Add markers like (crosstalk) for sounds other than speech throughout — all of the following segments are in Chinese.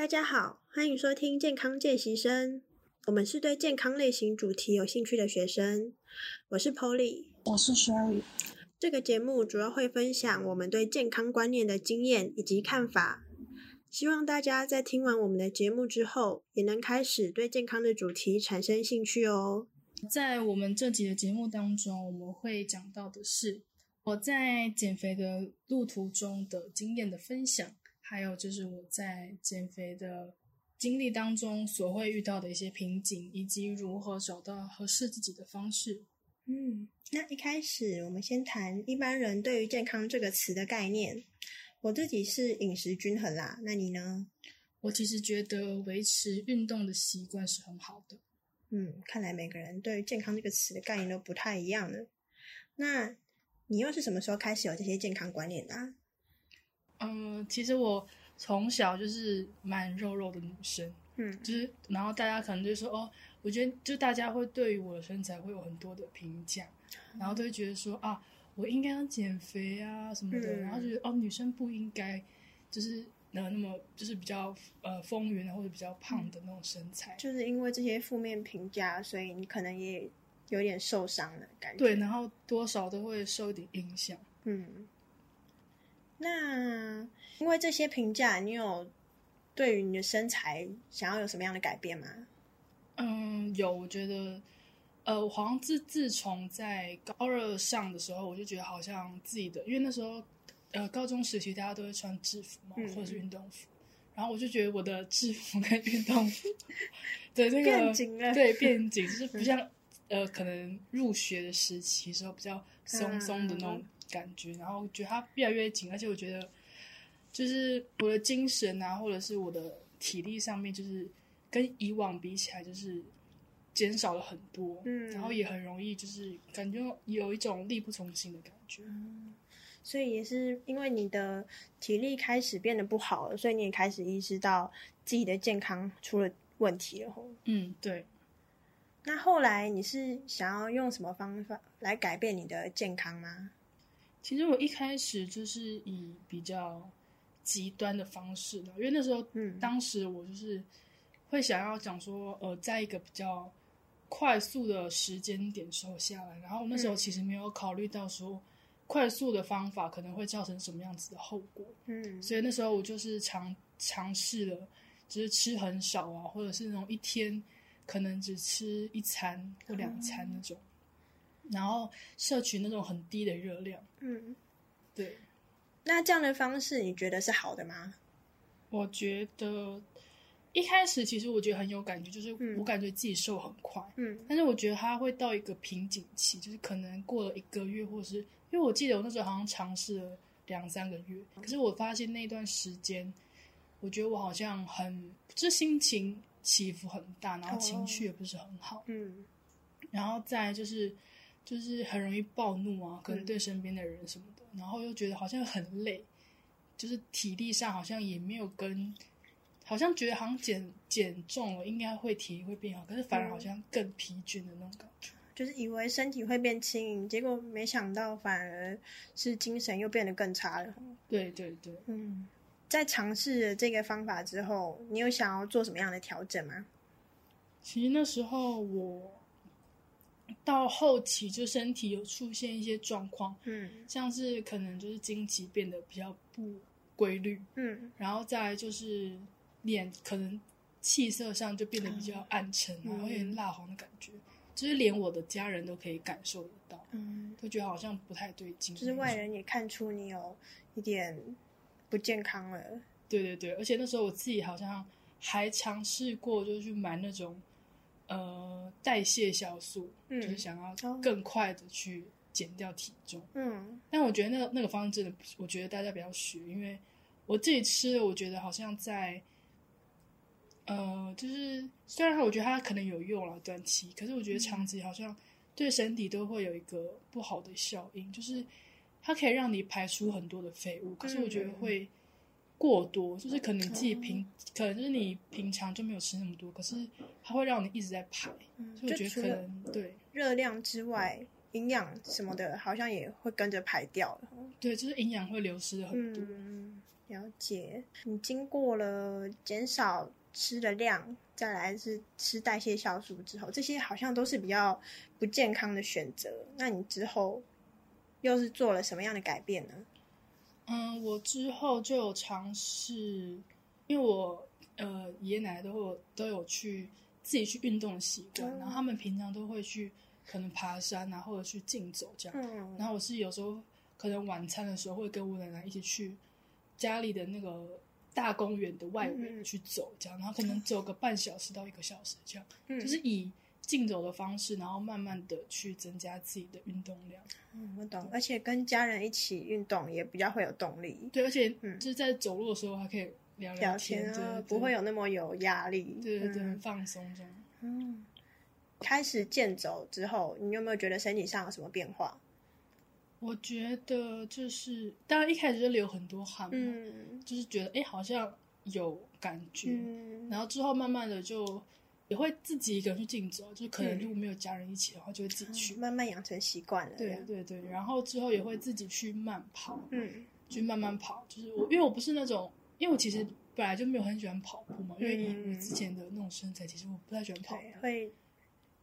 大家好，欢迎收听健康见习生。我们是对健康类型主题有兴趣的学生。我是 Polly，我是 Sherry。这个节目主要会分享我们对健康观念的经验以及看法。希望大家在听完我们的节目之后，也能开始对健康的主题产生兴趣哦。在我们这集的节目当中，我们会讲到的是我在减肥的路途中的经验的分享，还有就是我在减肥的经历当中所会遇到的一些瓶颈，以及如何找到合适自己的方式。嗯，那一开始我们先谈一般人对于健康这个词的概念。我自己是饮食均衡啦，那你呢？我其实觉得维持运动的习惯是很好的。嗯，看来每个人对于健康这个词的概念都不太一样呢。那你又是什么时候开始有这些健康观念的？嗯，其实我从小就是蛮肉肉的女生，嗯，就是然后大家可能就说哦，我觉得就大家会对于我的身材会有很多的评价，然后都会觉得说啊，我应该要减肥啊什么的，然后觉得哦，女生不应该就是。那那么就是比较呃丰腴或者比较胖的那种身材，就是因为这些负面评价，所以你可能也有点受伤的感觉。对，然后多少都会受一点影响。嗯，那因为这些评价，你有对于你的身材想要有什么样的改变吗？嗯，有。我觉得，呃，我好像自自从在高二上的时候，我就觉得好像自己的，因为那时候。呃，高中时期大家都会穿制服嘛，或者是运动服，然后我就觉得我的制服跟运动服 (laughs) 的那个变紧了，对变紧，就是不像呃，可能入学的时期时候比较松松的那种感觉，然后觉得它越来越紧，而且我觉得就是我的精神啊，或者是我的体力上面，就是跟以往比起来，就是减少了很多，嗯，然后也很容易就是感觉有一种力不从心的感觉。所以也是因为你的体力开始变得不好了，所以你也开始意识到自己的健康出了问题了。嗯，对。那后来你是想要用什么方法来改变你的健康吗？其实我一开始就是以比较极端的方式的，因为那时候，嗯，当时我就是会想要讲说，呃，在一个比较快速的时间点瘦下来，然后那时候其实没有考虑到说。快速的方法可能会造成什么样子的后果？嗯，所以那时候我就是尝尝试了，就是吃很少啊，或者是那种一天可能只吃一餐或两餐那种，然后摄取那种很低的热量。嗯，对。那这样的方式你觉得是好的吗？我觉得一开始其实我觉得很有感觉，就是我感觉自己瘦很快。嗯，但是我觉得它会到一个瓶颈期，就是可能过了一个月或是。因为我记得我那时候好像尝试了两三个月，可是我发现那段时间，我觉得我好像很，这心情起伏很大，然后情绪也不是很好，嗯，然后再就是，就是很容易暴怒啊，可能对身边的人什么的，然后又觉得好像很累，就是体力上好像也没有跟，好像觉得好像减减重了应该会体力会变好，可是反而好像更疲倦的那种感觉。就是以为身体会变轻盈，结果没想到反而是精神又变得更差了。对对对，嗯，在尝试这个方法之后，你有想要做什么样的调整吗？其实那时候我到后期就身体有出现一些状况，嗯，像是可能就是经期变得比较不规律，嗯，然后再就是脸可能气色上就变得比较暗沉，然后有点蜡黄的感觉。就是连我的家人都可以感受得到，嗯，都觉得好像不太对劲。就是外人也看出你有一点不健康了。对对对，而且那时候我自己好像还尝试过，就是去买那种呃代谢酵素，就是想要更快的去减掉体重。嗯，但我觉得那个那个方式真的，我觉得大家不要学，因为我自己吃了，我觉得好像在。呃，就是虽然我觉得它可能有用了短期，可是我觉得长期好像对身体都会有一个不好的效应，就是它可以让你排出很多的废物，可是我觉得会过多，就是可能你自己平，可能就是你平常就没有吃那么多，可是它会让你一直在排，所以我觉得可能对热量之外，营养什么的，好像也会跟着排掉了。对，就是营养会流失很多。了解。你经过了减少吃的量，再来是吃代谢酵素之后，这些好像都是比较不健康的选择。那你之后又是做了什么样的改变呢？嗯，我之后就有尝试，因为我呃爷爷奶奶都会都有去自己去运动的习惯，然后他们平常都会去可能爬山啊，或者去竞走这样。然后我是有时候可能晚餐的时候会跟我奶奶一起去家里的那个大公园的外围去走，这样，然后可能 (laughs) 走个半小时到一个小时这样，就是以。竞走的方式，然后慢慢的去增加自己的运动量。嗯，我懂。而且跟家人一起运动也比较会有动力。对，而且就是在走路的时候还可以聊聊天啊，不会有那么有压力。对对对，放松这样。嗯。开始健走之后，你有没有觉得身体上有什么变化？我觉得就是，当然一开始就流很多汗，嗯，就是觉得哎好像有感觉，然后之后慢慢的就。也会自己一个人去竞走，就是可能如果没有家人一起的话，就会自己去慢慢养成习惯了。对对对，然后之后也会自己去慢跑，嗯，去慢慢跑。就是我，因为我不是那种，因为我其实本来就没有很喜欢跑步嘛，因为以之前的那种身材，其实我不太喜欢跑步，会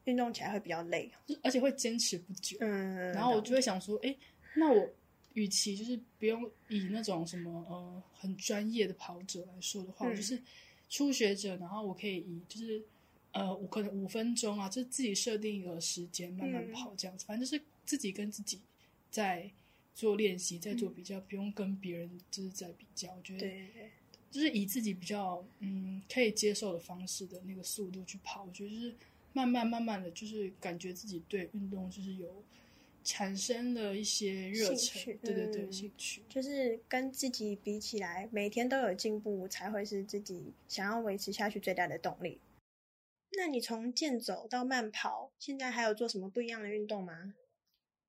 运动起来会比较累，而且会坚持不久。嗯，然后我就会想说，哎，那我与其就是不用以那种什么呃很专业的跑者来说的话，我就是初学者，然后我可以以就是。呃，我可能五分钟啊，就自己设定一个时间慢慢跑这样子，反正就是自己跟自己在做练习，在做比较，不用跟别人就是在比较。我觉得，就是以自己比较嗯可以接受的方式的那个速度去跑，我觉得就是慢慢慢慢的就是感觉自己对运动就是有产生了一些热情，对对对，兴趣。就是跟自己比起来，每天都有进步，才会是自己想要维持下去最大的动力。那你从健走到慢跑，现在还有做什么不一样的运动吗？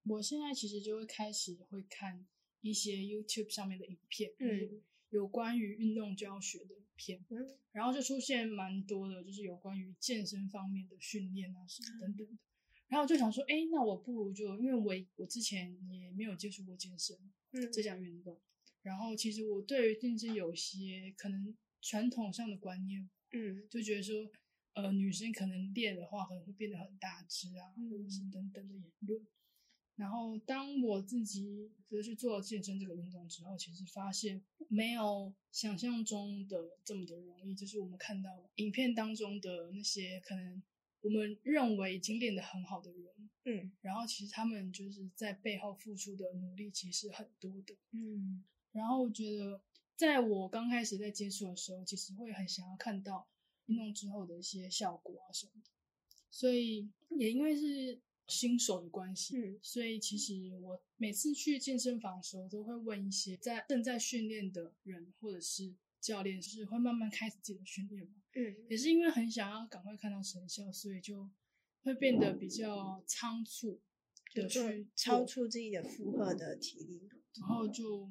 我现在其实就会开始会看一些 YouTube 上面的影片，嗯，有关于运动教学的影片，嗯，然后就出现蛮多的，就是有关于健身方面的训练啊什么等等的。然后我就想说，哎，那我不如就因为我我之前也没有接触过健身，嗯，这项运动，然后其实我对于健身有些可能传统上的观念，嗯，就觉得说。呃，女生可能练的话，可能会变得很大只啊，或者是等等的言论。然后，当我自己就是去做健身这个运动之后，其实发现没有想象中的这么的容易。就是我们看到影片当中的那些可能我们认为已经练得很好的人，嗯，然后其实他们就是在背后付出的努力其实很多的，嗯。然后我觉得，在我刚开始在接触的时候，其实会很想要看到。运动之后的一些效果啊什么的，所以也因为是新手的关系，嗯，所以其实我每次去健身房的时候，都会问一些在正在训练的人或者是教练，就是会慢慢开始自己的训练嘛，嗯，也是因为很想要赶快看到成效，所以就会变得比较仓促的去超出自己的负荷的体力，然后就。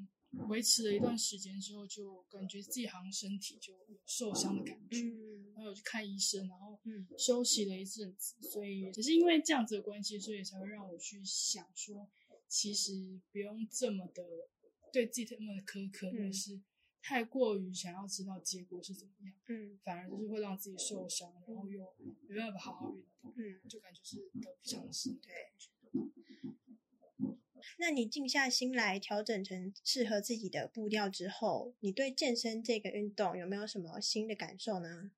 维持了一段时间之后，就感觉自己好像身体就有受伤的感觉，然后去看医生，然后休息了一阵子。所以也是因为这样子的关系，所以才会让我去想说，其实不用这么的对自己那么的苛刻，或是太过于想要知道结果是怎么样，嗯，反而就是会让自己受伤，然后又没办法好好运动，嗯，就感觉是得不偿失，对。那你静下心来调整成适合自己的步调之后，你对健身这个运动有没有什么新的感受呢？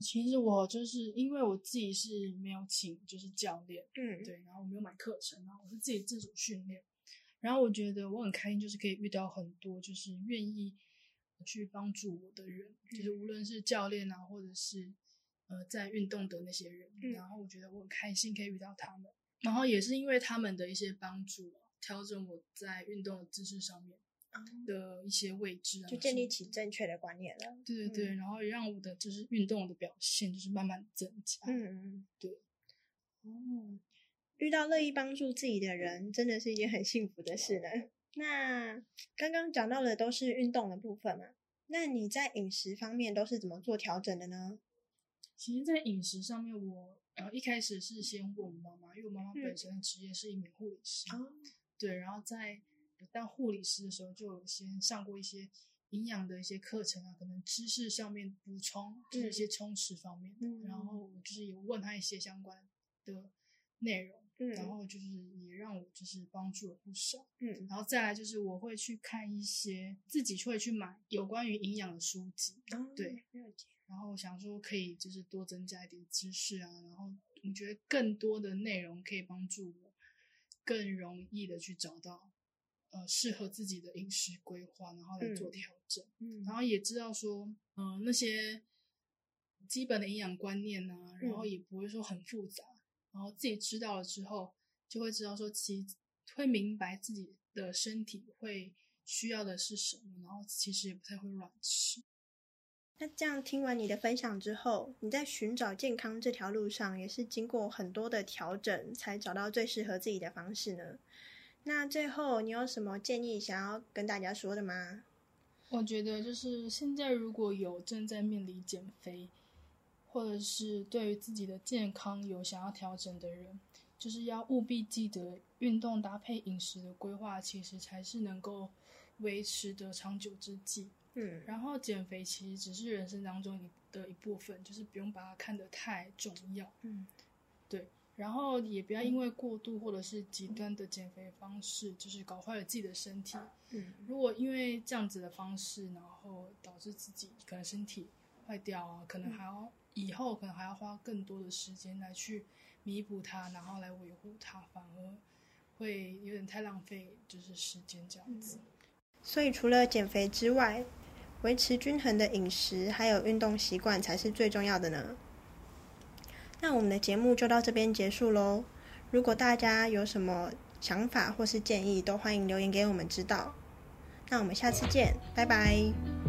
其实我就是因为我自己是没有请就是教练，嗯，对，然后我没有买课程，然后我是自己自主训练，然后我觉得我很开心，就是可以遇到很多就是愿意去帮助我的人，就是无论是教练啊，或者是呃在运动的那些人，然后我觉得我很开心可以遇到他们，然后也是因为他们的一些帮助。调整我在运动的姿势上面的一些位置啊，就建立起正确的观念了。对对对，然后也让我的就是运动的表现就是慢慢增加。嗯嗯，对。哦，遇到乐意帮助自己的人，真的是一件很幸福的事呢。那刚刚讲到的都是运动的部分嘛？那你在饮食方面都是怎么做调整的呢？其实，在饮食上面，我呃一开始是先问我妈妈，因为我妈妈本身的职业是一名护理师。对，然后在当护理师的时候，就先上过一些营养的一些课程啊，可能知识上面补充，就是一些充实方面的。然后就是有问他一些相关的内容，然后就是也让我就是帮助了不少。嗯，然后再来就是我会去看一些自己会去买有关于营养的书籍。对，然后想说可以就是多增加一点知识啊，然后我觉得更多的内容可以帮助我更容易的去找到。呃，适合自己的饮食规划，然后来做调整，嗯，然后也知道说，嗯，那些基本的营养观念啊，然后也不会说很复杂，然后自己知道了之后，就会知道说，其实会明白自己的身体会需要的是什么，然后其实也不太会乱吃。那这样听完你的分享之后，你在寻找健康这条路上，也是经过很多的调整，才找到最适合自己的方式呢？那最后，你有什么建议想要跟大家说的吗？我觉得就是现在如果有正在面临减肥，或者是对于自己的健康有想要调整的人，就是要务必记得运动搭配饮食的规划，其实才是能够维持的长久之计。嗯，然后减肥其实只是人生当中的一部分，就是不用把它看得太重要。嗯，对。然后也不要因为过度或者是极端的减肥方式，就是搞坏了自己的身体。嗯，如果因为这样子的方式，然后导致自己可能身体坏掉啊，可能还要以后可能还要花更多的时间来去弥补它，然后来维护它，反而会有点太浪费，就是时间这样子。所以除了减肥之外，维持均衡的饮食还有运动习惯才是最重要的呢。那我们的节目就到这边结束喽。如果大家有什么想法或是建议，都欢迎留言给我们知道。那我们下次见，拜拜。